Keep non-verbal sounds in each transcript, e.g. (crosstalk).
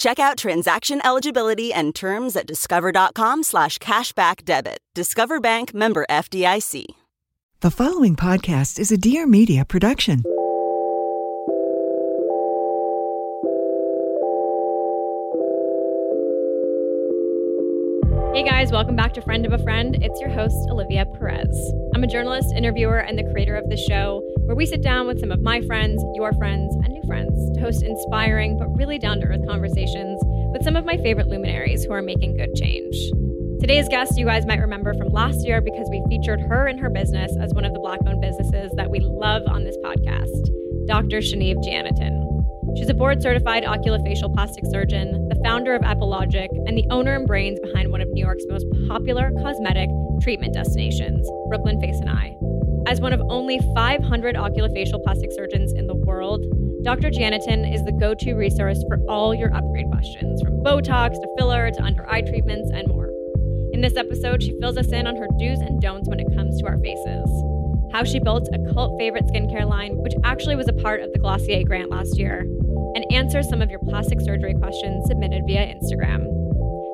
Check out transaction eligibility and terms at discover.com slash cashback debit. Discover Bank member FDIC. The following podcast is a Dear Media production. Hey guys, welcome back to Friend of a Friend. It's your host, Olivia Perez. I'm a journalist, interviewer, and the creator of the show, where we sit down with some of my friends, your friends, and new friends to host inspiring but really down to earth conversations with some of my favorite luminaries who are making good change. Today's guest, you guys might remember from last year because we featured her and her business as one of the Black owned businesses that we love on this podcast, Dr. Chaneve Jeanniton. She's a board certified oculofacial plastic surgeon, the founder of Epilogic, and the owner and brains behind one of New York's most popular cosmetic treatment destinations, Brooklyn Face and Eye. As one of only 500 oculofacial plastic surgeons in the world, Dr. Jeanniton is the go to resource for all your upgrade questions, from Botox to filler to under eye treatments and more. In this episode, she fills us in on her do's and don'ts when it comes to our faces how she built a cult favorite skincare line, which actually was a part of the Glossier grant last year, and answer some of your plastic surgery questions submitted via Instagram.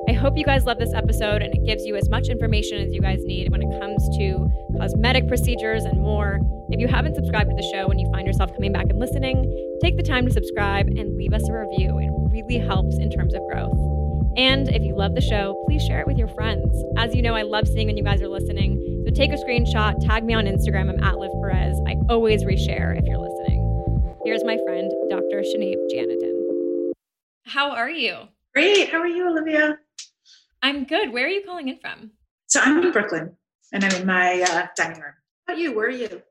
I hope you guys love this episode and it gives you as much information as you guys need when it comes to cosmetic procedures and more. If you haven't subscribed to the show and you find yourself coming back and listening, take the time to subscribe and leave us a review. It really helps in terms of growth. And if you love the show, please share it with your friends. As you know, I love seeing when you guys are listening. So take a screenshot, tag me on Instagram. I'm at Liv Perez. I always reshare if you're listening. Here's my friend, Dr. Chaneve Jeanniton. How are you? Great. How are you, Olivia? I'm good. Where are you calling in from? So I'm in Brooklyn and I'm in my uh, dining room. How about you? Where are you?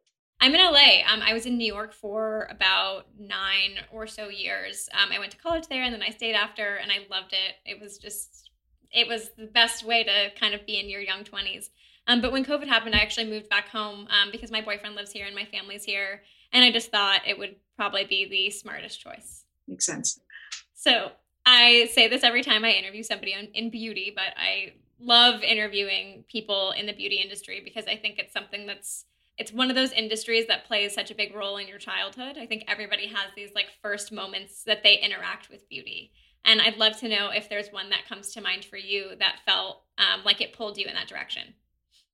I'm in LA. Um, I was in New York for about nine or so years. Um, I went to college there and then I stayed after and I loved it. It was just, it was the best way to kind of be in your young 20s. Um, but when COVID happened, I actually moved back home um, because my boyfriend lives here and my family's here. And I just thought it would probably be the smartest choice. Makes sense. So I say this every time I interview somebody in, in beauty, but I love interviewing people in the beauty industry because I think it's something that's it's one of those industries that plays such a big role in your childhood. I think everybody has these like first moments that they interact with beauty. And I'd love to know if there's one that comes to mind for you that felt um, like it pulled you in that direction.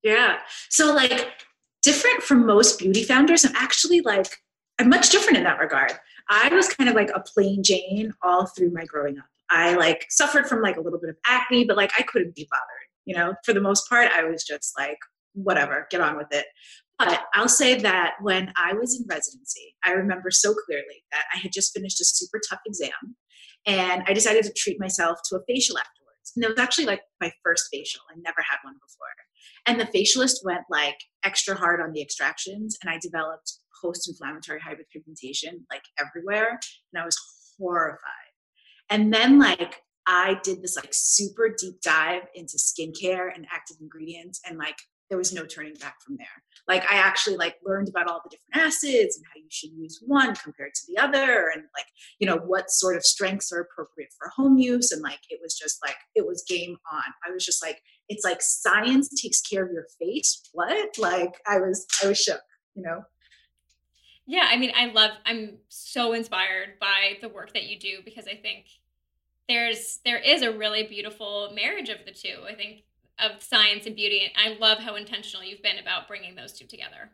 Yeah. So, like, different from most beauty founders, I'm actually like, I'm much different in that regard. I was kind of like a plain Jane all through my growing up. I like suffered from like a little bit of acne, but like I couldn't be bothered. You know, for the most part, I was just like, whatever, get on with it. But I'll say that when I was in residency, I remember so clearly that I had just finished a super tough exam and I decided to treat myself to a facial afterwards. And it was actually like my first facial. I never had one before. And the facialist went like extra hard on the extractions and I developed post-inflammatory hyperpigmentation like everywhere and I was horrified. And then like I did this like super deep dive into skincare and active ingredients and like there was no turning back from there. Like I actually like learned about all the different acids and how you should use one compared to the other and like, you know, what sort of strengths are appropriate for home use. And like it was just like it was game on. I was just like, it's like science takes care of your face. What? Like I was I was shook, you know. Yeah, I mean, I love I'm so inspired by the work that you do because I think there's there is a really beautiful marriage of the two. I think of science and beauty. And I love how intentional you've been about bringing those two together.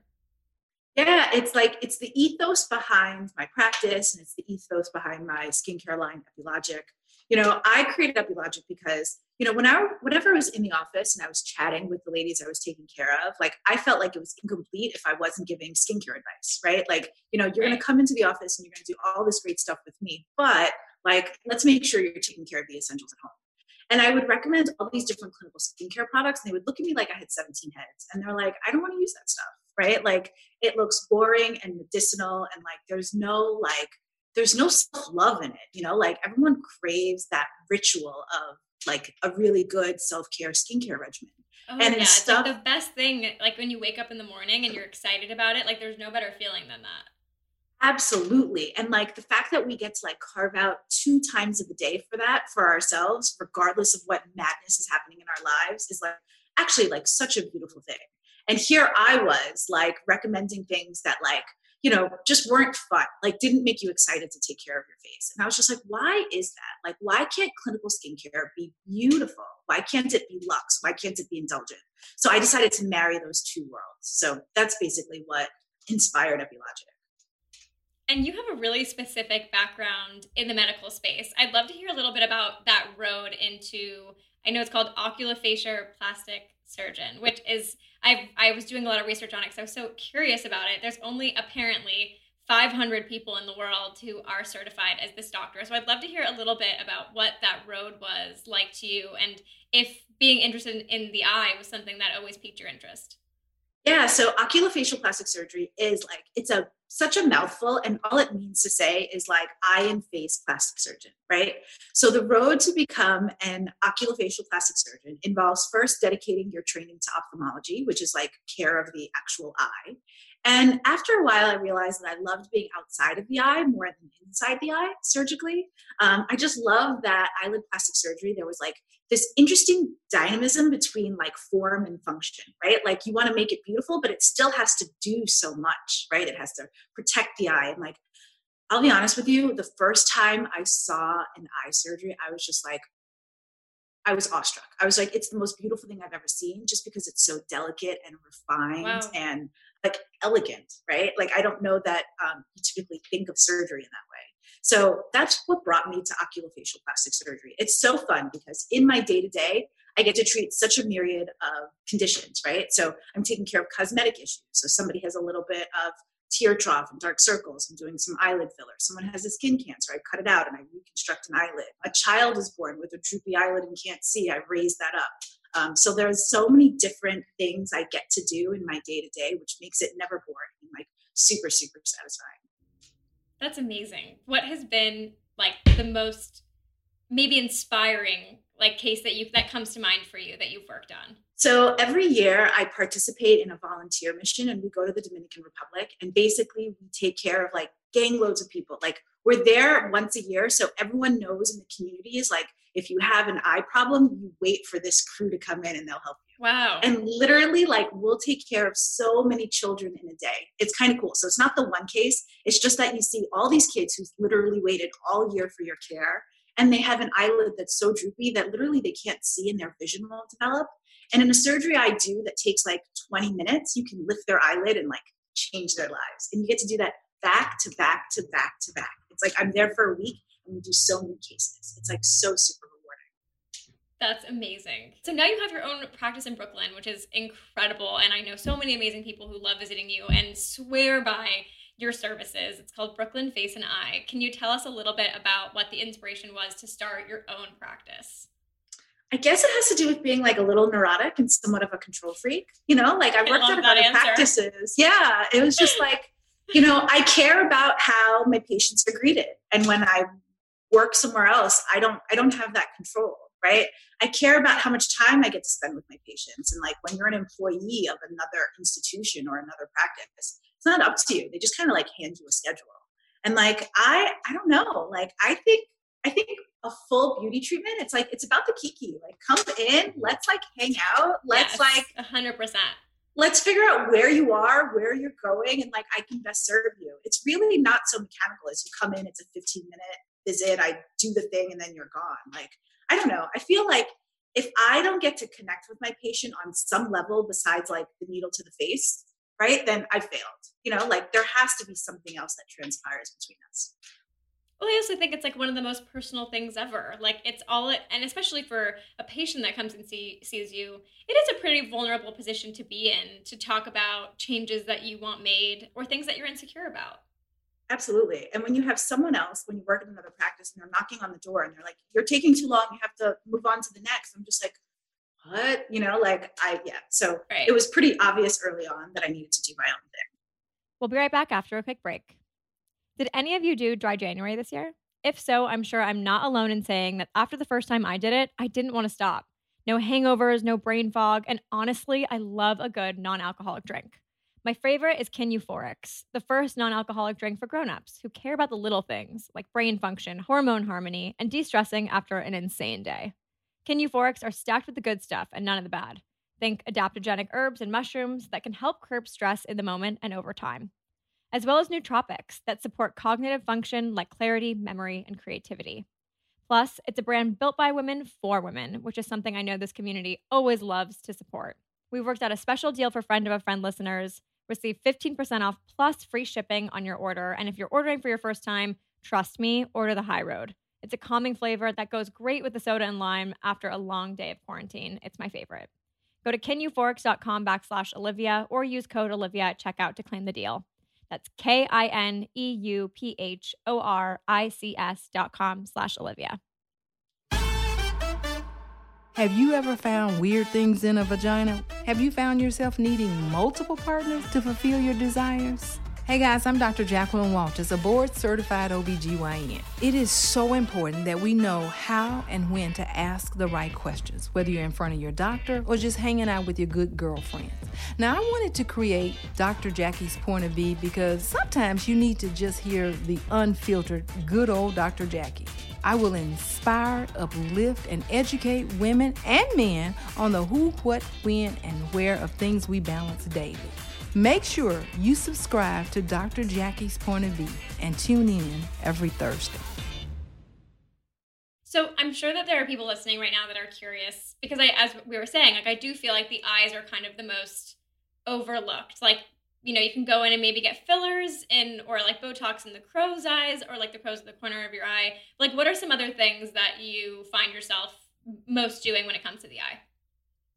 Yeah, it's like it's the ethos behind my practice and it's the ethos behind my skincare line, Epilogic. You know, I created Epilogic because you know, when I, whenever I was in the office and I was chatting with the ladies I was taking care of, like I felt like it was incomplete if I wasn't giving skincare advice, right? Like, you know, you're right. going to come into the office and you're going to do all this great stuff with me, but like, let's make sure you're taking care of the essentials at home. And I would recommend all these different clinical skincare products. And they would look at me like I had 17 heads. And they're like, I don't want to use that stuff, right? Like, it looks boring and medicinal. And like, there's no like, there's no self love in it, you know, like everyone craves that ritual of like a really good self-care skincare regimen. Oh, and yeah, stuff, it's like the best thing like when you wake up in the morning and you're excited about it, like there's no better feeling than that. Absolutely. And like the fact that we get to like carve out two times of the day for that for ourselves, regardless of what madness is happening in our lives, is like actually like such a beautiful thing. And here I was like recommending things that like you know, just weren't fun, like didn't make you excited to take care of your face. And I was just like, why is that? Like, why can't clinical skincare be beautiful? Why can't it be luxe? Why can't it be indulgent? So I decided to marry those two worlds. So that's basically what inspired Epilogic. And you have a really specific background in the medical space. I'd love to hear a little bit about that road into, I know it's called oculofacial plastic surgeon, which is I I was doing a lot of research on it because I was so curious about it. There's only apparently 500 people in the world who are certified as this doctor. So I'd love to hear a little bit about what that road was like to you and if being interested in the eye was something that always piqued your interest. Yeah, so oculofacial plastic surgery is like it's a such a mouthful and all it means to say is like eye and face plastic surgeon, right? So the road to become an oculofacial plastic surgeon involves first dedicating your training to ophthalmology, which is like care of the actual eye. And after a while, I realized that I loved being outside of the eye more than inside the eye surgically. Um, I just love that eyelid plastic surgery. There was like this interesting dynamism between like form and function, right? Like you want to make it beautiful, but it still has to do so much, right? It has to protect the eye. And like, I'll be honest with you, the first time I saw an eye surgery, I was just like, I was awestruck. I was like, it's the most beautiful thing I've ever seen just because it's so delicate and refined wow. and like elegant, right? Like, I don't know that um, you typically think of surgery in that way. So that's what brought me to oculofacial plastic surgery. It's so fun because in my day to day, I get to treat such a myriad of conditions, right? So I'm taking care of cosmetic issues. So somebody has a little bit of tear trough and dark circles. I'm doing some eyelid filler. Someone has a skin cancer. I cut it out and I reconstruct an eyelid. A child is born with a droopy eyelid and can't see. I raise that up. Um, so there's so many different things I get to do in my day to day, which makes it never boring like super, super satisfying. That's amazing. What has been like the most maybe inspiring like case that you that comes to mind for you that you've worked on? So every year I participate in a volunteer mission and we go to the Dominican Republic and basically we take care of like gang loads of people. Like we're there once a year so everyone knows in the community is like if you have an eye problem, you wait for this crew to come in and they'll help you. Wow. And literally, like, we'll take care of so many children in a day. It's kind of cool. So it's not the one case, it's just that you see all these kids who've literally waited all year for your care and they have an eyelid that's so droopy that literally they can't see and their vision won't develop. And in a surgery I do that takes like 20 minutes, you can lift their eyelid and like change their lives. And you get to do that back to back to back to back. It's like I'm there for a week and we do so many cases. It's like so super rewarding. That's amazing. So now you have your own practice in Brooklyn, which is incredible. And I know so many amazing people who love visiting you and swear by your services. It's called Brooklyn Face and Eye. Can you tell us a little bit about what the inspiration was to start your own practice? I guess it has to do with being like a little neurotic and somewhat of a control freak. You know, like I worked at other practices. Yeah, it was just like, you know, I care about how my patients are greeted, and when I work somewhere else, I don't, I don't have that control, right? I care about how much time I get to spend with my patients, and like when you're an employee of another institution or another practice, it's not up to you. They just kind of like hand you a schedule. And like I I don't know. Like I think I think a full beauty treatment, it's like it's about the kiki. Like come in, let's like hang out. Let's yes, like a hundred percent. Let's figure out where you are, where you're going, and like I can best serve you. It's really not so mechanical as you come in, it's a 15 minute visit, I do the thing, and then you're gone. Like, I don't know. I feel like if I don't get to connect with my patient on some level besides like the needle to the face, right, then I failed. You know, like there has to be something else that transpires between us. Well, I also think it's like one of the most personal things ever. Like it's all, and especially for a patient that comes and see, sees you, it is a pretty vulnerable position to be in to talk about changes that you want made or things that you're insecure about. Absolutely. And when you have someone else, when you work in another practice and they're knocking on the door and they're like, you're taking too long, you have to move on to the next. I'm just like, what? You know, like I, yeah. So right. it was pretty obvious early on that I needed to do my own thing. We'll be right back after a quick break. Did any of you do dry January this year? If so, I'm sure I'm not alone in saying that after the first time I did it, I didn't want to stop. No hangovers, no brain fog, and honestly, I love a good non alcoholic drink. My favorite is Kin Euphorics, the first non alcoholic drink for grown-ups who care about the little things like brain function, hormone harmony, and de stressing after an insane day. Kin Euphorics are stacked with the good stuff and none of the bad. Think adaptogenic herbs and mushrooms that can help curb stress in the moment and over time, as well as nootropics that support cognitive function like clarity, memory, and creativity. Plus, it's a brand built by women for women, which is something I know this community always loves to support. We've worked out a special deal for friend of a friend listeners. Receive 15% off plus free shipping on your order. And if you're ordering for your first time, trust me, order the high road. It's a calming flavor that goes great with the soda and lime after a long day of quarantine. It's my favorite. Go to kineuphorics.com backslash Olivia or use code Olivia at checkout to claim the deal. That's K I N E U P H O R I C S dot com slash Olivia. Have you ever found weird things in a vagina? Have you found yourself needing multiple partners to fulfill your desires? Hey guys, I'm Dr. Jacqueline Walters, a board certified OBGYN. It is so important that we know how and when to ask the right questions, whether you're in front of your doctor or just hanging out with your good girlfriends. Now, I wanted to create Dr. Jackie's point of view because sometimes you need to just hear the unfiltered, good old Dr. Jackie. I will inspire, uplift, and educate women and men on the who, what, when, and where of things we balance daily. Make sure you subscribe to Dr. Jackie's Point of View and tune in every Thursday. So I'm sure that there are people listening right now that are curious because I, as we were saying, like I do feel like the eyes are kind of the most overlooked. Like, you know, you can go in and maybe get fillers in or like Botox in the crow's eyes or like the crow's in the corner of your eye. Like, what are some other things that you find yourself most doing when it comes to the eye?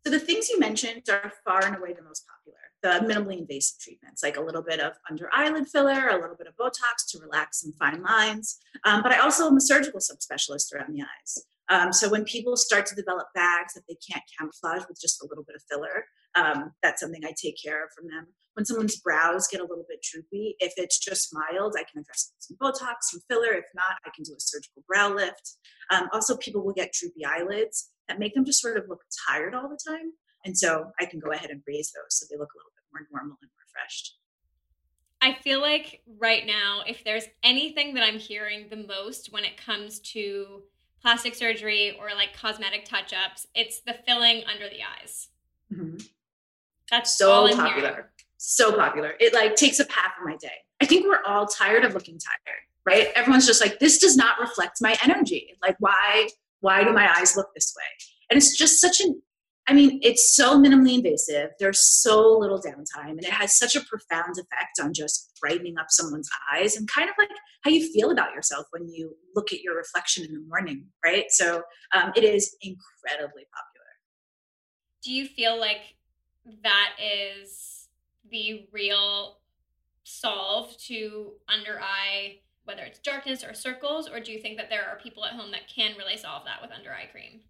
So the things you mentioned are far and away the most popular the minimally invasive treatments, like a little bit of under eyelid filler, a little bit of Botox to relax some fine lines. Um, but I also am a surgical subspecialist around the eyes. Um, so when people start to develop bags that they can't camouflage with just a little bit of filler, um, that's something I take care of from them. When someone's brows get a little bit droopy, if it's just mild, I can address with some Botox, some filler. If not, I can do a surgical brow lift. Um, also, people will get droopy eyelids that make them just sort of look tired all the time. And so I can go ahead and raise those so they look a little bit more normal and refreshed. I feel like right now, if there's anything that I'm hearing the most when it comes to plastic surgery or like cosmetic touch ups, it's the filling under the eyes. Mm-hmm. That's so popular. So popular. It like takes up half of my day. I think we're all tired of looking tired, right? Everyone's just like, this does not reflect my energy. Like, why, why do my eyes look this way? And it's just such an I mean, it's so minimally invasive. There's so little downtime, and it has such a profound effect on just brightening up someone's eyes and kind of like how you feel about yourself when you look at your reflection in the morning, right? So um, it is incredibly popular. Do you feel like that is the real solve to under eye, whether it's darkness or circles, or do you think that there are people at home that can really solve that with under eye cream?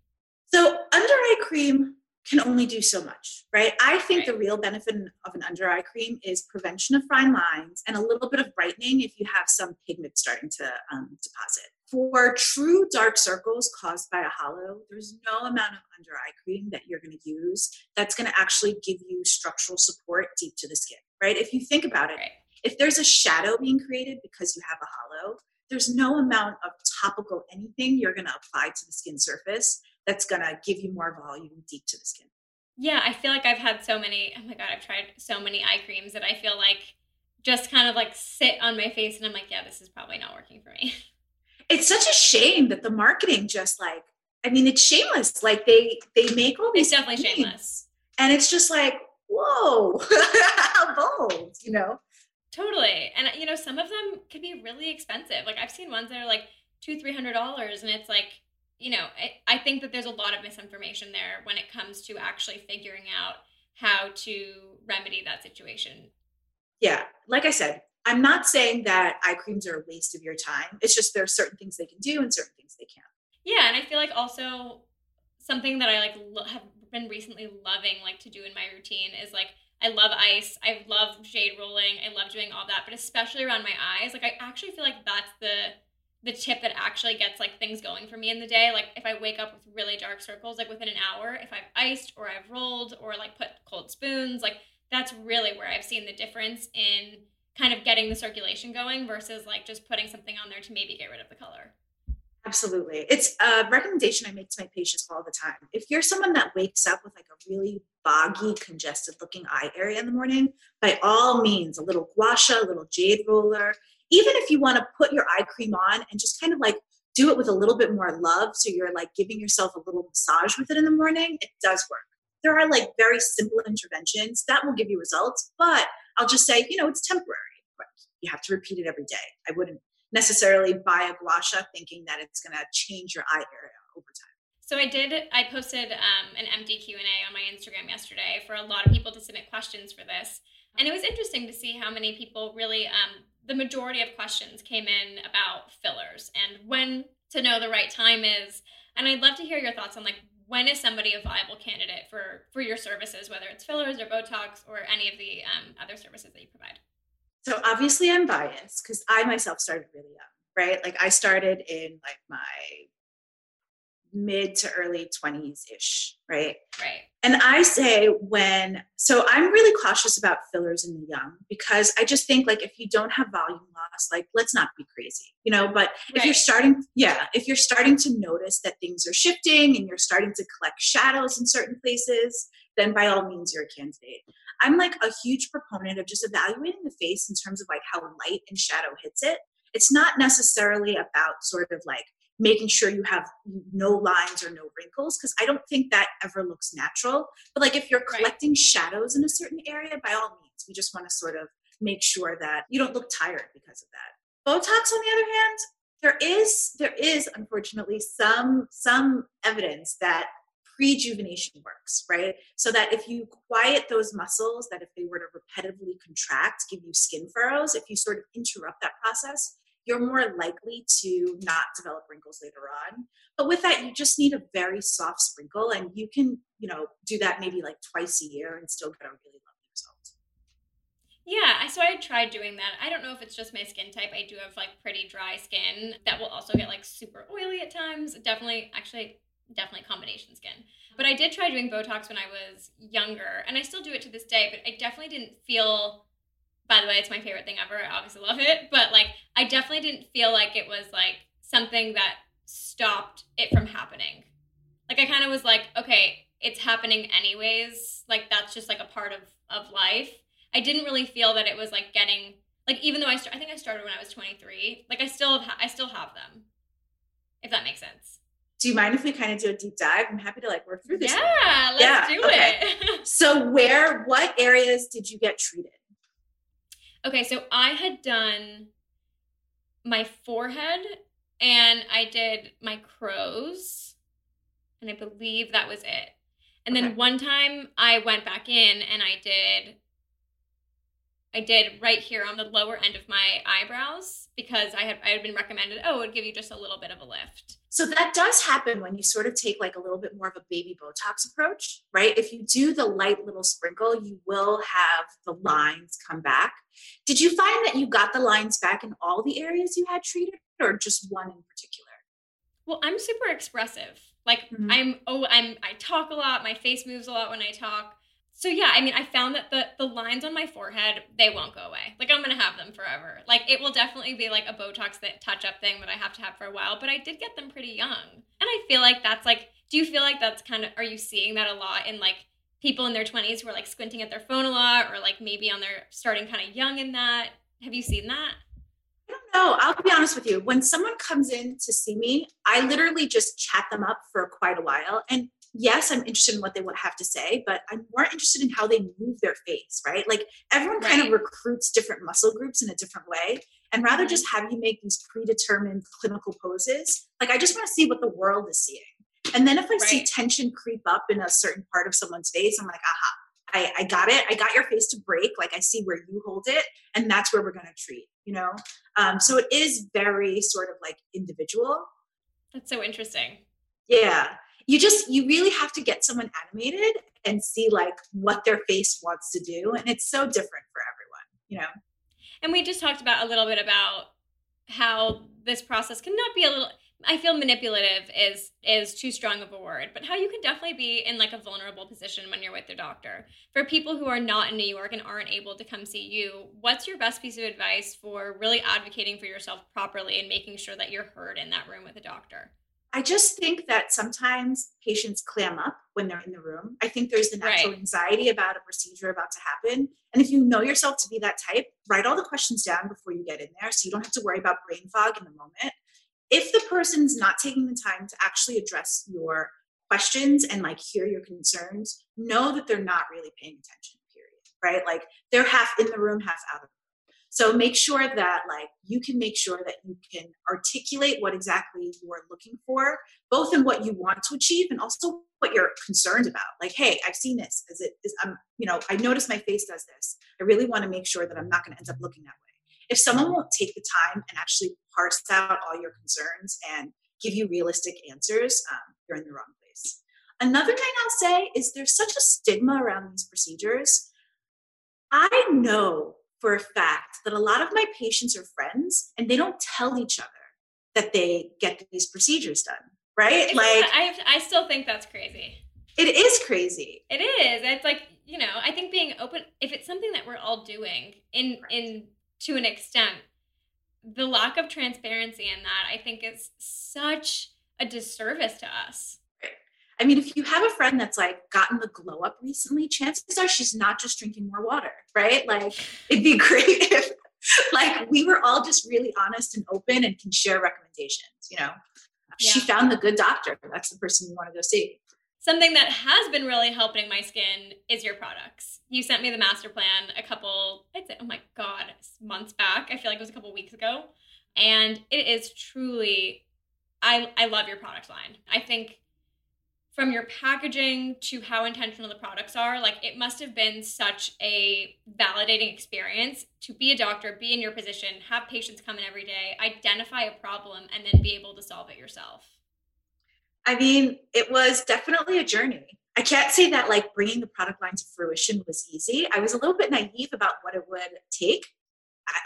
So under eye cream can only do so much, right? I think right. the real benefit of an under eye cream is prevention of fine lines and a little bit of brightening if you have some pigment starting to um, deposit. For true dark circles caused by a hollow, there's no amount of under eye cream that you're going to use that's going to actually give you structural support deep to the skin, right? If you think about it, right. if there's a shadow being created because you have a hollow, there's no amount of topical anything you're going to apply to the skin surface that's going to give you more volume deep to the skin. Yeah, I feel like I've had so many, oh my God, I've tried so many eye creams that I feel like just kind of like sit on my face and I'm like, yeah, this is probably not working for me. (laughs) It's such a shame that the marketing just like, I mean, it's shameless. Like they they make all these. It's definitely shameless. And it's just like, whoa, (laughs) how bold, you know? Totally. And you know, some of them can be really expensive. Like I've seen ones that are like two, three hundred dollars, and it's like, you know, I, I think that there's a lot of misinformation there when it comes to actually figuring out how to remedy that situation. Yeah, like I said, I'm not saying that eye creams are a waste of your time. It's just there are certain things they can do and certain things they can't. Yeah, and I feel like also something that I like lo- have been recently loving like to do in my routine is like I love ice. I love jade rolling. I love doing all that, but especially around my eyes, like I actually feel like that's the the tip that actually gets like things going for me in the day. Like if I wake up with really dark circles, like within an hour, if I've iced or I've rolled or like put cold spoons, like that's really where I've seen the difference in kind of getting the circulation going versus like just putting something on there to maybe get rid of the color. Absolutely. It's a recommendation I make to my patients all the time. If you're someone that wakes up with like a really boggy, congested looking eye area in the morning, by all means, a little guasha, a little jade roller, even if you want to put your eye cream on and just kind of like do it with a little bit more love, so you're like giving yourself a little massage with it in the morning, it does work. There are like very simple interventions that will give you results, but I'll just say, you know, it's temporary. But you have to repeat it every day. I wouldn't necessarily buy a gua sha thinking that it's going to change your eye area over time. So I did. I posted um, an empty Q and A on my Instagram yesterday for a lot of people to submit questions for this, and it was interesting to see how many people really um, the majority of questions came in about fillers and when to know the right time is. And I'd love to hear your thoughts on like when is somebody a viable candidate for for your services, whether it's fillers or Botox or any of the um, other services that you provide. So obviously I'm biased because I myself started really young, right? Like I started in like my mid to early 20s ish, right? Right. And I say when, so I'm really cautious about fillers in the young because I just think like if you don't have volume loss, like let's not be crazy, you know. But right. if you're starting, yeah, if you're starting to notice that things are shifting and you're starting to collect shadows in certain places, then by all means you're a candidate. I'm like a huge proponent of just evaluating the face in terms of like how light and shadow hits it. It's not necessarily about sort of like making sure you have no lines or no wrinkles because I don't think that ever looks natural. But like if you're collecting right. shadows in a certain area, by all means, we just want to sort of make sure that you don't look tired because of that. Botox, on the other hand, there is there is unfortunately some some evidence that prejuvenation works, right? So that if you quiet those muscles, that if they were to repetitively contract, give you skin furrows, if you sort of interrupt that process, you're more likely to not develop wrinkles later on. But with that, you just need a very soft sprinkle, and you can, you know, do that maybe like twice a year and still get a really lovely result. Yeah, I so I tried doing that. I don't know if it's just my skin type. I do have like pretty dry skin that will also get like super oily at times. Definitely, actually, definitely combination skin. But I did try doing Botox when I was younger, and I still do it to this day. But I definitely didn't feel by the way, it's my favorite thing ever. I obviously love it, but like I definitely didn't feel like it was like something that stopped it from happening. Like I kind of was like, okay, it's happening anyways. Like that's just like a part of of life. I didn't really feel that it was like getting like even though I st- I think I started when I was 23. Like I still have I still have them. If that makes sense. Do you mind if we kind of do a deep dive? I'm happy to like work through this. Yeah, let's yeah, do okay. it. (laughs) so where what areas did you get treated? Okay, so I had done my forehead and I did my crow's, and I believe that was it. And okay. then one time I went back in and I did I did right here on the lower end of my eyebrows because I had I had been recommended, oh, it would give you just a little bit of a lift. So that does happen when you sort of take like a little bit more of a baby Botox approach, right? If you do the light little sprinkle, you will have the lines come back. Did you find that you got the lines back in all the areas you had treated or just one in particular? Well, I'm super expressive. Like mm-hmm. I'm oh I'm I talk a lot, my face moves a lot when I talk so yeah, I mean, I found that the the lines on my forehead they won't go away. Like I'm gonna have them forever. Like it will definitely be like a Botox that touch up thing that I have to have for a while. But I did get them pretty young, and I feel like that's like. Do you feel like that's kind of? Are you seeing that a lot in like people in their 20s who are like squinting at their phone a lot, or like maybe on their starting kind of young in that? Have you seen that? I don't know. I'll be honest with you. When someone comes in to see me, I literally just chat them up for quite a while. And yes, I'm interested in what they would have to say, but I'm more interested in how they move their face, right? Like everyone right. kind of recruits different muscle groups in a different way. And rather mm-hmm. just have you make these predetermined clinical poses, like I just want to see what the world is seeing. And then if I right. see tension creep up in a certain part of someone's face, I'm like, aha, I, I, got it. I got your face to break. Like I see where you hold it, and that's where we're going to treat. You know, um, so it is very sort of like individual. That's so interesting. Yeah, you just you really have to get someone animated and see like what their face wants to do, and it's so different for everyone. You know. And we just talked about a little bit about how this process cannot be a little I feel manipulative is is too strong of a word, but how you can definitely be in like a vulnerable position when you're with your doctor. For people who are not in New York and aren't able to come see you, what's your best piece of advice for really advocating for yourself properly and making sure that you're heard in that room with a doctor? I just think that sometimes patients clam up when they're in the room. I think there's the natural right. anxiety about a procedure about to happen. And if you know yourself to be that type, write all the questions down before you get in there so you don't have to worry about brain fog in the moment if the person's not taking the time to actually address your questions and like hear your concerns, know that they're not really paying attention, period. Right? Like they're half in the room, half out of. So make sure that like you can make sure that you can articulate what exactly you are looking for, both in what you want to achieve and also what you're concerned about. Like, hey, I've seen this. Is it is I'm, you know, I notice my face does this. I really want to make sure that I'm not going to end up looking that way if someone won't take the time and actually parse out all your concerns and give you realistic answers, um, you're in the wrong place. Another thing I'll say is there's such a stigma around these procedures. I know for a fact that a lot of my patients are friends and they don't tell each other that they get these procedures done, right? (laughs) like I, I still think that's crazy. It is crazy. It is. It's like, you know, I think being open if it's something that we're all doing in right. in to an extent. The lack of transparency in that, I think, is such a disservice to us. I mean, if you have a friend that's like gotten the glow up recently, chances are she's not just drinking more water, right? Like, it'd be (laughs) great if, like, we were all just really honest and open and can share recommendations, you know? Yeah. She found the good doctor. That's the person you want to go see. Something that has been really helping my skin is your products. You sent me the master plan a couple, I'd say, oh my God, months back. I feel like it was a couple weeks ago. And it is truly, I, I love your product line. I think from your packaging to how intentional the products are, like it must have been such a validating experience to be a doctor, be in your position, have patients come in every day, identify a problem, and then be able to solve it yourself. I mean, it was definitely a journey. I can't say that like bringing the product line to fruition was easy. I was a little bit naive about what it would take.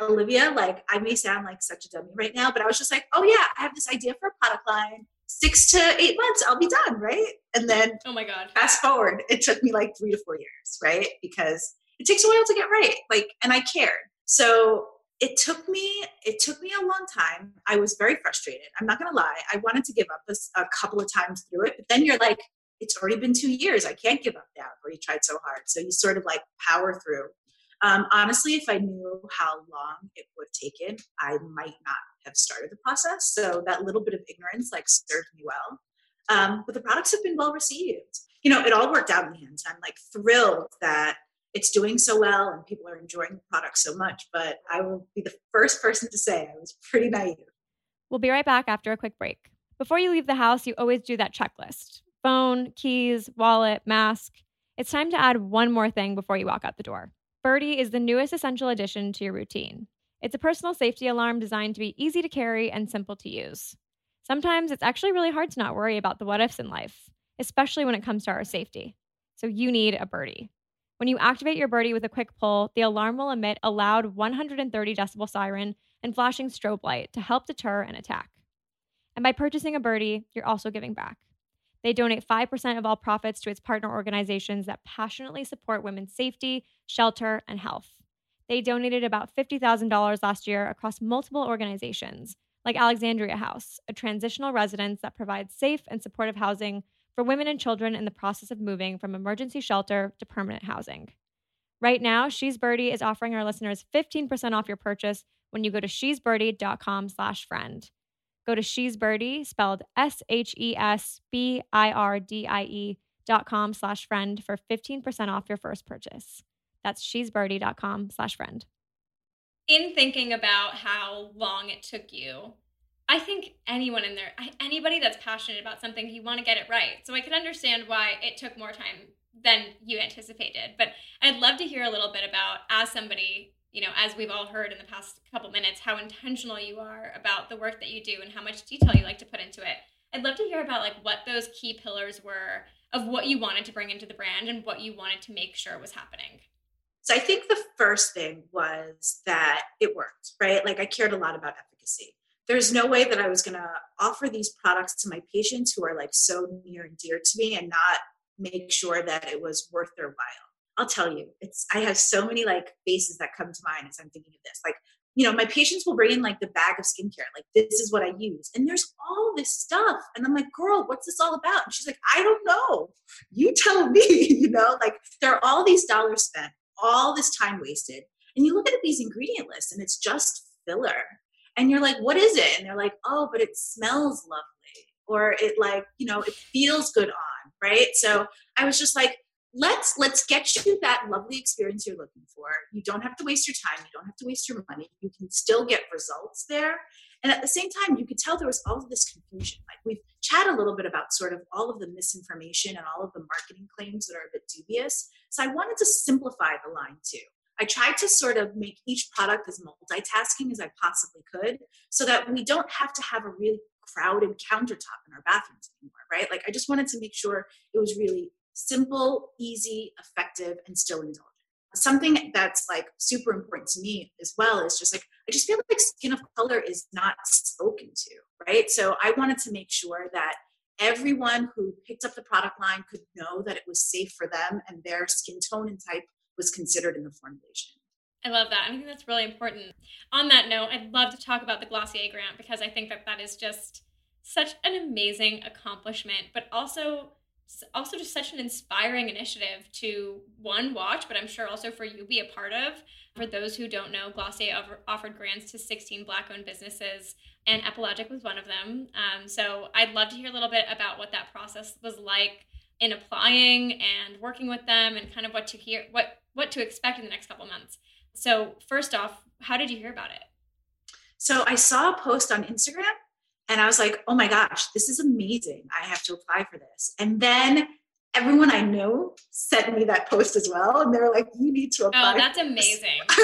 Olivia, like I may sound like such a dummy right now, but I was just like, oh yeah, I have this idea for a product line. Six to eight months, I'll be done, right? And then, oh my god, fast forward, it took me like three to four years, right? Because it takes a while to get right, like, and I cared. So it took me it took me a long time i was very frustrated i'm not going to lie i wanted to give up a, a, couple of times through it but then you're like it's already been two years i can't give up now or you tried so hard so you sort of like power through um, honestly if i knew how long it would have taken i might not have started the process so that little bit of ignorance like served me well um, but the products have been well received you know it all worked out in the end i'm like thrilled that it's doing so well and people are enjoying the product so much. But I will be the first person to say I was pretty naive. We'll be right back after a quick break. Before you leave the house, you always do that checklist phone, keys, wallet, mask. It's time to add one more thing before you walk out the door. Birdie is the newest essential addition to your routine. It's a personal safety alarm designed to be easy to carry and simple to use. Sometimes it's actually really hard to not worry about the what ifs in life, especially when it comes to our safety. So you need a birdie. When you activate your birdie with a quick pull, the alarm will emit a loud 130 decibel siren and flashing strobe light to help deter an attack. And by purchasing a birdie, you're also giving back. They donate 5% of all profits to its partner organizations that passionately support women's safety, shelter, and health. They donated about $50,000 last year across multiple organizations, like Alexandria House, a transitional residence that provides safe and supportive housing for women and children in the process of moving from emergency shelter to permanent housing. Right now, She's Birdie is offering our listeners 15% off your purchase when you go to she'sbirdie.com slash friend. Go to She's Birdie, spelled S H E S B I R D I E dot com slash friend for 15% off your first purchase. That's she'sbirdie.com slash friend. In thinking about how long it took you, I think anyone in there, anybody that's passionate about something, you want to get it right. So I can understand why it took more time than you anticipated. But I'd love to hear a little bit about, as somebody you know, as we've all heard in the past couple minutes, how intentional you are about the work that you do and how much detail you like to put into it. I'd love to hear about like what those key pillars were of what you wanted to bring into the brand and what you wanted to make sure was happening. So I think the first thing was that it worked, right? Like I cared a lot about efficacy. There's no way that I was going to offer these products to my patients who are like so near and dear to me and not make sure that it was worth their while. I'll tell you, it's I have so many like faces that come to mind as I'm thinking of this. Like, you know, my patients will bring in like the bag of skincare, like this is what I use. And there's all this stuff. And I'm like, girl, what's this all about? And she's like, I don't know. You tell me, (laughs) you know, like there are all these dollars spent, all this time wasted. And you look at these ingredient lists and it's just filler. And you're like, what is it? And they're like, oh, but it smells lovely. Or it like, you know, it feels good on, right? So I was just like, let's let's get you that lovely experience you're looking for you don't have to waste your time you don't have to waste your money you can still get results there and at the same time you could tell there was all of this confusion like we've chatted a little bit about sort of all of the misinformation and all of the marketing claims that are a bit dubious so i wanted to simplify the line too I tried to sort of make each product as multitasking as I possibly could so that we don't have to have a really crowded countertop in our bathrooms anymore, right? Like I just wanted to make sure it was really simple, easy, effective, and still indulgent. Something that's like super important to me as well is just like, I just feel like skin of color is not spoken to, right? So I wanted to make sure that everyone who picked up the product line could know that it was safe for them and their skin tone and type was considered in the formulation. I love that. I think that's really important. On that note, I'd love to talk about the Glossier grant because I think that that is just such an amazing accomplishment, but also also just such an inspiring initiative to one watch but i'm sure also for you be a part of for those who don't know glossier offered grants to 16 black owned businesses and epilogic was one of them um, so i'd love to hear a little bit about what that process was like in applying and working with them and kind of what to hear what what to expect in the next couple months so first off how did you hear about it so i saw a post on instagram and I was like, oh my gosh, this is amazing. I have to apply for this. And then everyone I know sent me that post as well. And they were like, you need to oh, apply. Oh, that's amazing. (laughs)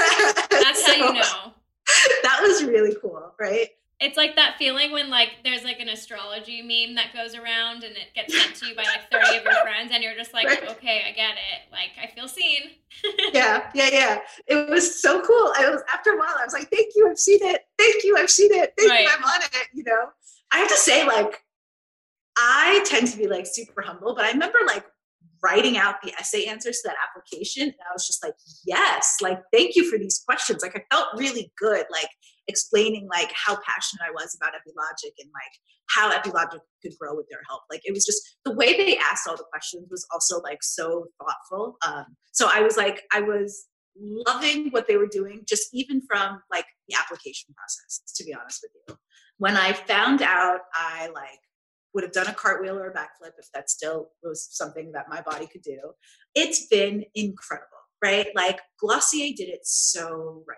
that's so, how you know. (laughs) That was really cool, right? It's like that feeling when like there's like an astrology meme that goes around and it gets sent to you by like 30 of your (laughs) friends and you're just like, right. okay, I get it. Like I feel seen. (laughs) yeah, yeah, yeah. It was so cool. I was after a while, I was like, thank you, I've seen it. Thank you, I've seen it. Thank right. you, I'm on it, you know. I have to say, like, I tend to be like super humble, but I remember like writing out the essay answers to that application and i was just like yes like thank you for these questions like i felt really good like explaining like how passionate i was about epilogic and like how epilogic could grow with their help like it was just the way they asked all the questions was also like so thoughtful um so i was like i was loving what they were doing just even from like the application process to be honest with you when i found out i like would have done a cartwheel or a backflip if that still was something that my body could do. It's been incredible, right? Like Glossier did it so right.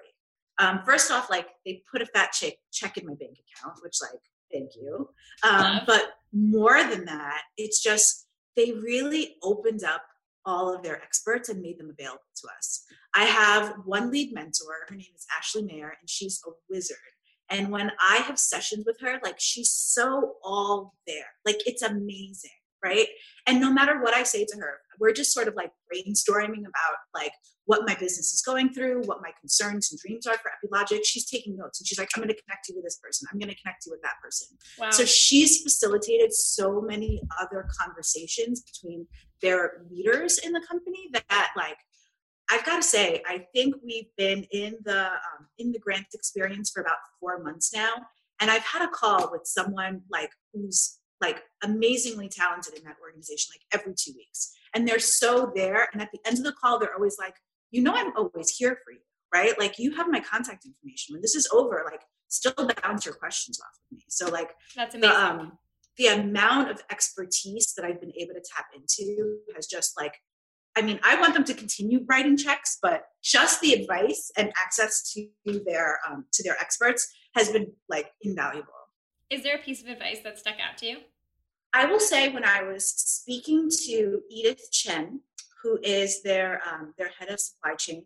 Um, first off, like they put a fat check check in my bank account, which like thank you. Um, but more than that, it's just they really opened up all of their experts and made them available to us. I have one lead mentor. Her name is Ashley Mayer, and she's a wizard and when I have sessions with her, like she's so all there. Like it's amazing, right? And no matter what I say to her, we're just sort of like brainstorming about like what my business is going through, what my concerns and dreams are for Epilogic. She's taking notes and she's like, I'm going to connect you with this person. I'm going to connect you with that person. Wow. So she's facilitated so many other conversations between their leaders in the company that like I've got to say, I think we've been in the um, in the grant experience for about four months now, and I've had a call with someone like who's like amazingly talented in that organization, like every two weeks, and they're so there. And at the end of the call, they're always like, "You know, I'm always here for you, right? Like you have my contact information. When this is over, like still bounce your questions off of me. So like that's amazing. The, um, the amount of expertise that I've been able to tap into has just like, I mean, I want them to continue writing checks, but just the advice and access to their um, to their experts has been like invaluable. Is there a piece of advice that stuck out to you? I will say when I was speaking to Edith Chen, who is their um, their head of supply chain,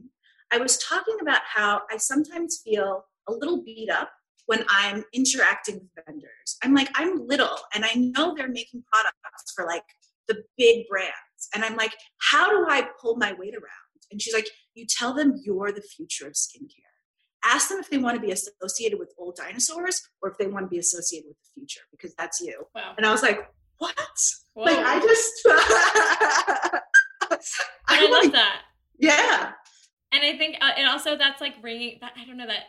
I was talking about how I sometimes feel a little beat up when I'm interacting with vendors. I'm like, I'm little and I know they're making products for like the big brands. And I'm like, how do I pull my weight around? And she's like, you tell them you're the future of skincare. Ask them if they want to be associated with old dinosaurs or if they want to be associated with the future because that's you. Wow. And I was like, what? Whoa. Like I just (laughs) I, I, love like, that. Yeah. And I think uh, and also that's like bringing that I don't know that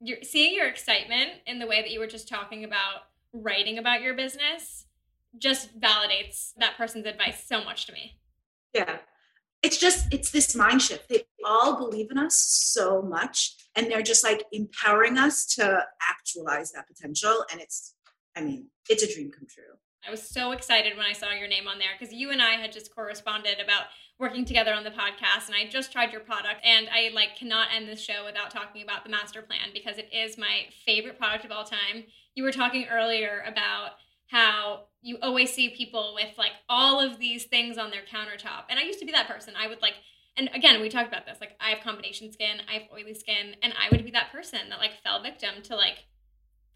you're seeing your excitement in the way that you were just talking about writing about your business just validates that person's advice so much to me. Yeah. It's just it's this mind shift. They all believe in us so much and they're just like empowering us to actualize that potential and it's I mean, it's a dream come true. I was so excited when I saw your name on there because you and I had just corresponded about working together on the podcast and I just tried your product and I like cannot end this show without talking about the master plan because it is my favorite product of all time. You were talking earlier about how you always see people with like all of these things on their countertop. And I used to be that person. I would like and again, we talked about this. Like I have combination skin, I have oily skin, and I would be that person that like fell victim to like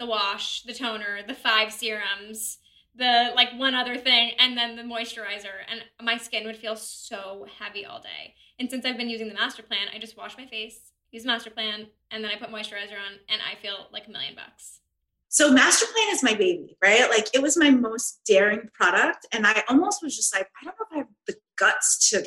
the wash, the toner, the five serums, the like one other thing and then the moisturizer and my skin would feel so heavy all day. And since i've been using the master plan i just wash my face use master plan and then i put moisturizer on and i feel like a million bucks. So master plan is my baby right? Like it was my most daring product and i almost was just like i don't know if i have the guts to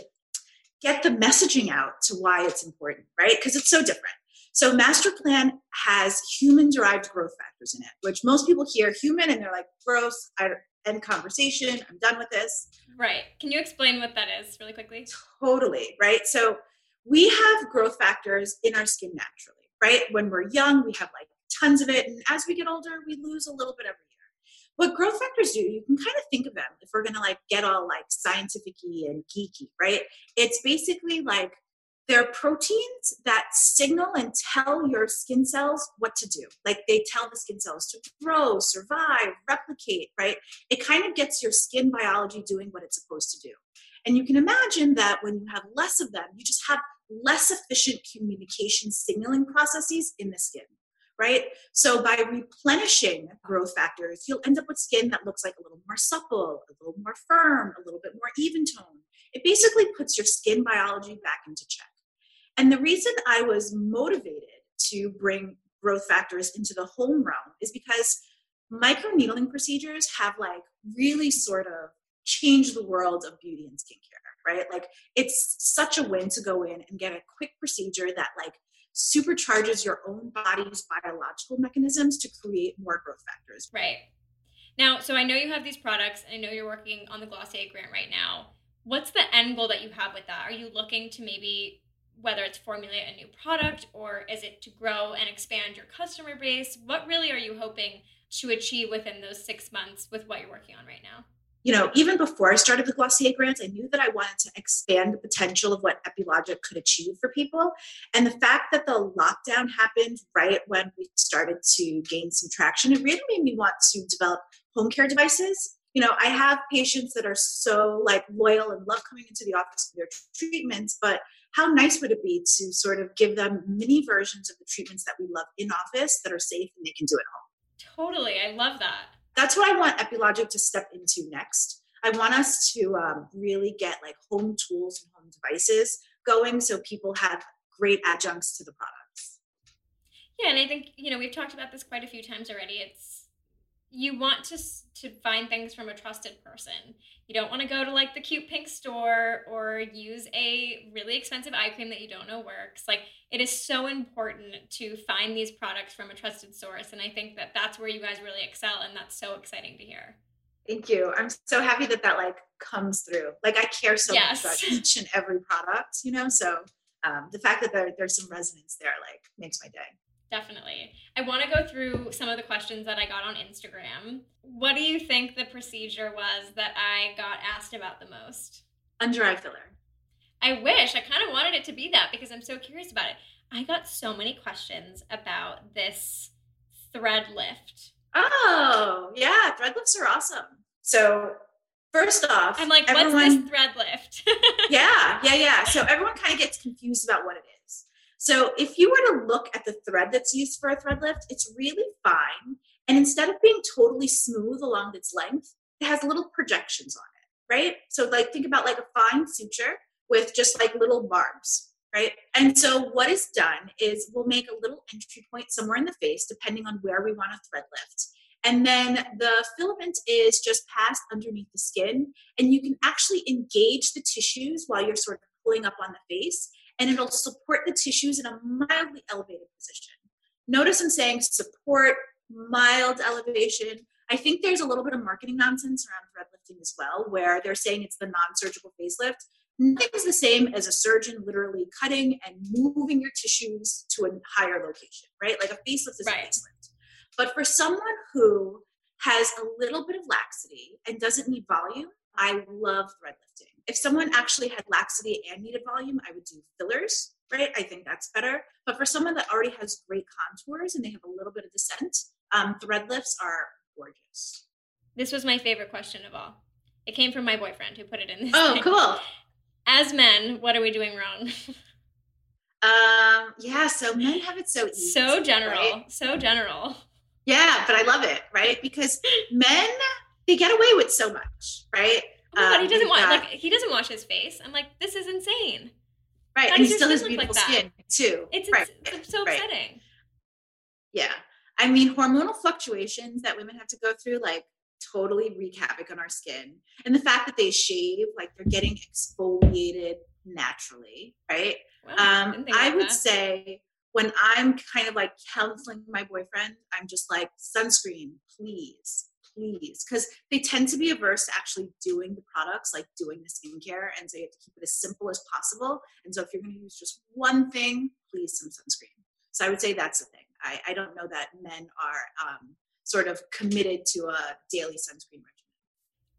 get the messaging out to why it's important right? Because it's so different so master plan has human derived growth factors in it, which most people hear human and they're like, gross, I end conversation, I'm done with this. Right. Can you explain what that is really quickly? Totally. Right. So we have growth factors in our skin naturally, right? When we're young, we have like tons of it. And as we get older, we lose a little bit every year. What growth factors do, you can kind of think of them if we're going to like get all like scientific and geeky, right? It's basically like they're proteins that signal and tell your skin cells what to do. Like they tell the skin cells to grow, survive, replicate, right? It kind of gets your skin biology doing what it's supposed to do. And you can imagine that when you have less of them, you just have less efficient communication signaling processes in the skin, right? So by replenishing growth factors, you'll end up with skin that looks like a little more supple, a little more firm, a little bit more even tone. It basically puts your skin biology back into check. And the reason I was motivated to bring growth factors into the home realm is because microneedling procedures have like really sort of changed the world of beauty and skincare, right? Like it's such a win to go in and get a quick procedure that like supercharges your own body's biological mechanisms to create more growth factors. Right. Now, so I know you have these products. I know you're working on the Glossier grant right now. What's the end goal that you have with that? Are you looking to maybe whether it's formulate a new product or is it to grow and expand your customer base? What really are you hoping to achieve within those six months with what you're working on right now? You know, even before I started the Glossier grants, I knew that I wanted to expand the potential of what Epilogic could achieve for people. And the fact that the lockdown happened right when we started to gain some traction, it really made me want to develop home care devices you know i have patients that are so like loyal and love coming into the office for their treatments but how nice would it be to sort of give them mini versions of the treatments that we love in office that are safe and they can do at home? Totally. I love that. That's what I want Epilogic to step into next. I want us to um, really get like home tools and home devices going so people have great adjuncts to the products. Yeah, and I think, you know, we've talked about this quite a few times already. It's you want to to find things from a trusted person. You don't want to go to like the cute pink store or use a really expensive eye cream that you don't know works. Like it is so important to find these products from a trusted source and I think that that's where you guys really excel and that's so exciting to hear. Thank you. I'm so happy that that like comes through. Like I care so yes. much about each and every product, you know. So um, the fact that there, there's some resonance there like makes my day. Definitely. I want to go through some of the questions that I got on Instagram. What do you think the procedure was that I got asked about the most? Under eye filler. I wish. I kind of wanted it to be that because I'm so curious about it. I got so many questions about this thread lift. Oh, yeah. Thread lifts are awesome. So, first off, I'm like, everyone, what's this thread lift? (laughs) yeah, yeah, yeah. So, everyone kind of gets confused about what it is. So, if you were to look at the thread that's used for a thread lift, it's really fine. And instead of being totally smooth along its length, it has little projections on it, right? So, like, think about like a fine suture with just like little barbs right? And so what is done is we'll make a little entry point somewhere in the face, depending on where we want a thread lift. And then the filament is just passed underneath the skin, and you can actually engage the tissues while you're sort of pulling up on the face, and it'll support the tissues in a mildly elevated position. Notice I'm saying support, mild elevation. I think there's a little bit of marketing nonsense around thread lifting as well, where they're saying it's the non surgical facelift. Nothing is the same as a surgeon literally cutting and moving your tissues to a higher location, right? Like a facelift is right. a facelift. But for someone who has a little bit of laxity and doesn't need volume, I love thread lifting. If someone actually had laxity and needed volume, I would do fillers, right? I think that's better. But for someone that already has great contours and they have a little bit of descent, um, thread lifts are gorgeous. This was my favorite question of all. It came from my boyfriend who put it in this. Oh, thing. cool as men, what are we doing wrong? (laughs) um, yeah, so men have it so easy. So general. Right? So general. Yeah, but I love it, right? Because men, they get away with so much, right? Oh um, God, he doesn't want like he doesn't wash his face. I'm like, this is insane. Right, and he still has beautiful like skin too. It's, right. it's so upsetting. Right. Yeah, I mean, hormonal fluctuations that women have to go through, like totally wreak havoc on our skin. And the fact that they shave, like they're getting exfoliated naturally, right? Well, um, I would that. say when I'm kind of like counseling my boyfriend, I'm just like, sunscreen, please, please. Because they tend to be averse to actually doing the products, like doing the skincare. And so you have to keep it as simple as possible. And so if you're going to use just one thing, please some sunscreen. So I would say that's the thing. I, I don't know that men are um, sort of committed to a daily sunscreen regimen.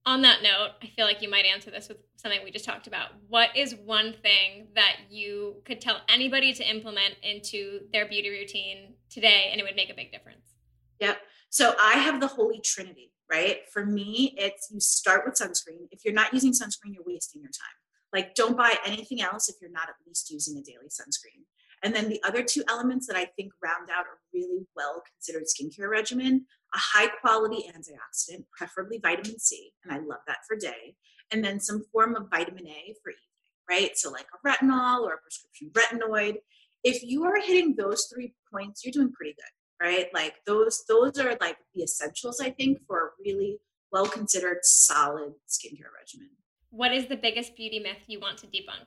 On that note, I feel like you might answer this with something we just talked about. What is one thing that you could tell anybody to implement into their beauty routine today and it would make a big difference? Yep. So I have the holy trinity, right? For me, it's you start with sunscreen. If you're not using sunscreen, you're wasting your time. Like, don't buy anything else if you're not at least using a daily sunscreen. And then the other two elements that I think round out a really well considered skincare regimen a high quality antioxidant, preferably vitamin C, and I love that for day, and then some form of vitamin A for evening, right? So, like a retinol or a prescription retinoid. If you are hitting those three points, you're doing pretty good, right? Like those, those are like the essentials, I think, for a really well considered solid skincare regimen. What is the biggest beauty myth you want to debunk?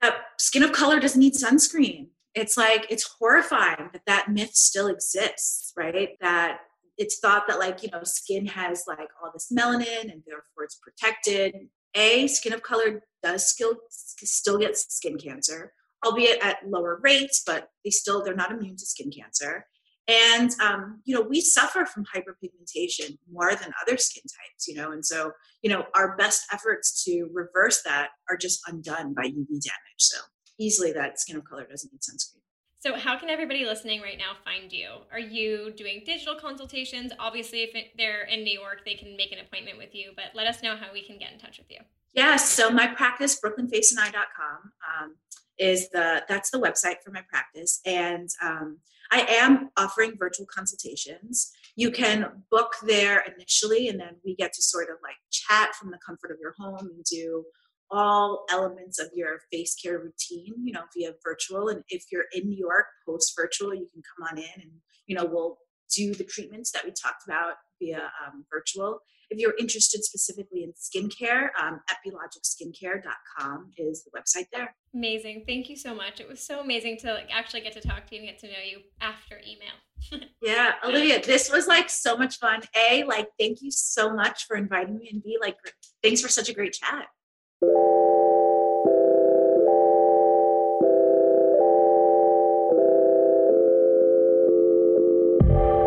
That skin of color doesn't need sunscreen it's like it's horrifying that that myth still exists right that it's thought that like you know skin has like all this melanin and therefore it's protected a skin of color does still still get skin cancer albeit at lower rates but they still they're not immune to skin cancer and um, you know we suffer from hyperpigmentation more than other skin types you know and so you know our best efforts to reverse that are just undone by uv damage so easily that skin of color doesn't need sunscreen. So, how can everybody listening right now find you? Are you doing digital consultations? Obviously, if it, they're in New York, they can make an appointment with you, but let us know how we can get in touch with you. Yeah, so my practice, brooklynfaceandeye.com, um, is the that's the website for my practice, and um, I am offering virtual consultations. You can book there initially, and then we get to sort of like chat from the comfort of your home and do all elements of your face care routine, you know, via virtual. And if you're in New York post virtual, you can come on in and, you know, we'll do the treatments that we talked about via um, virtual. If you're interested specifically in skincare, um, epilogicskincare.com is the website there. Amazing. Thank you so much. It was so amazing to like actually get to talk to you and get to know you after email. (laughs) yeah, Olivia, this was like so much fun. A, like, thank you so much for inviting me, and B, like, thanks for such a great chat.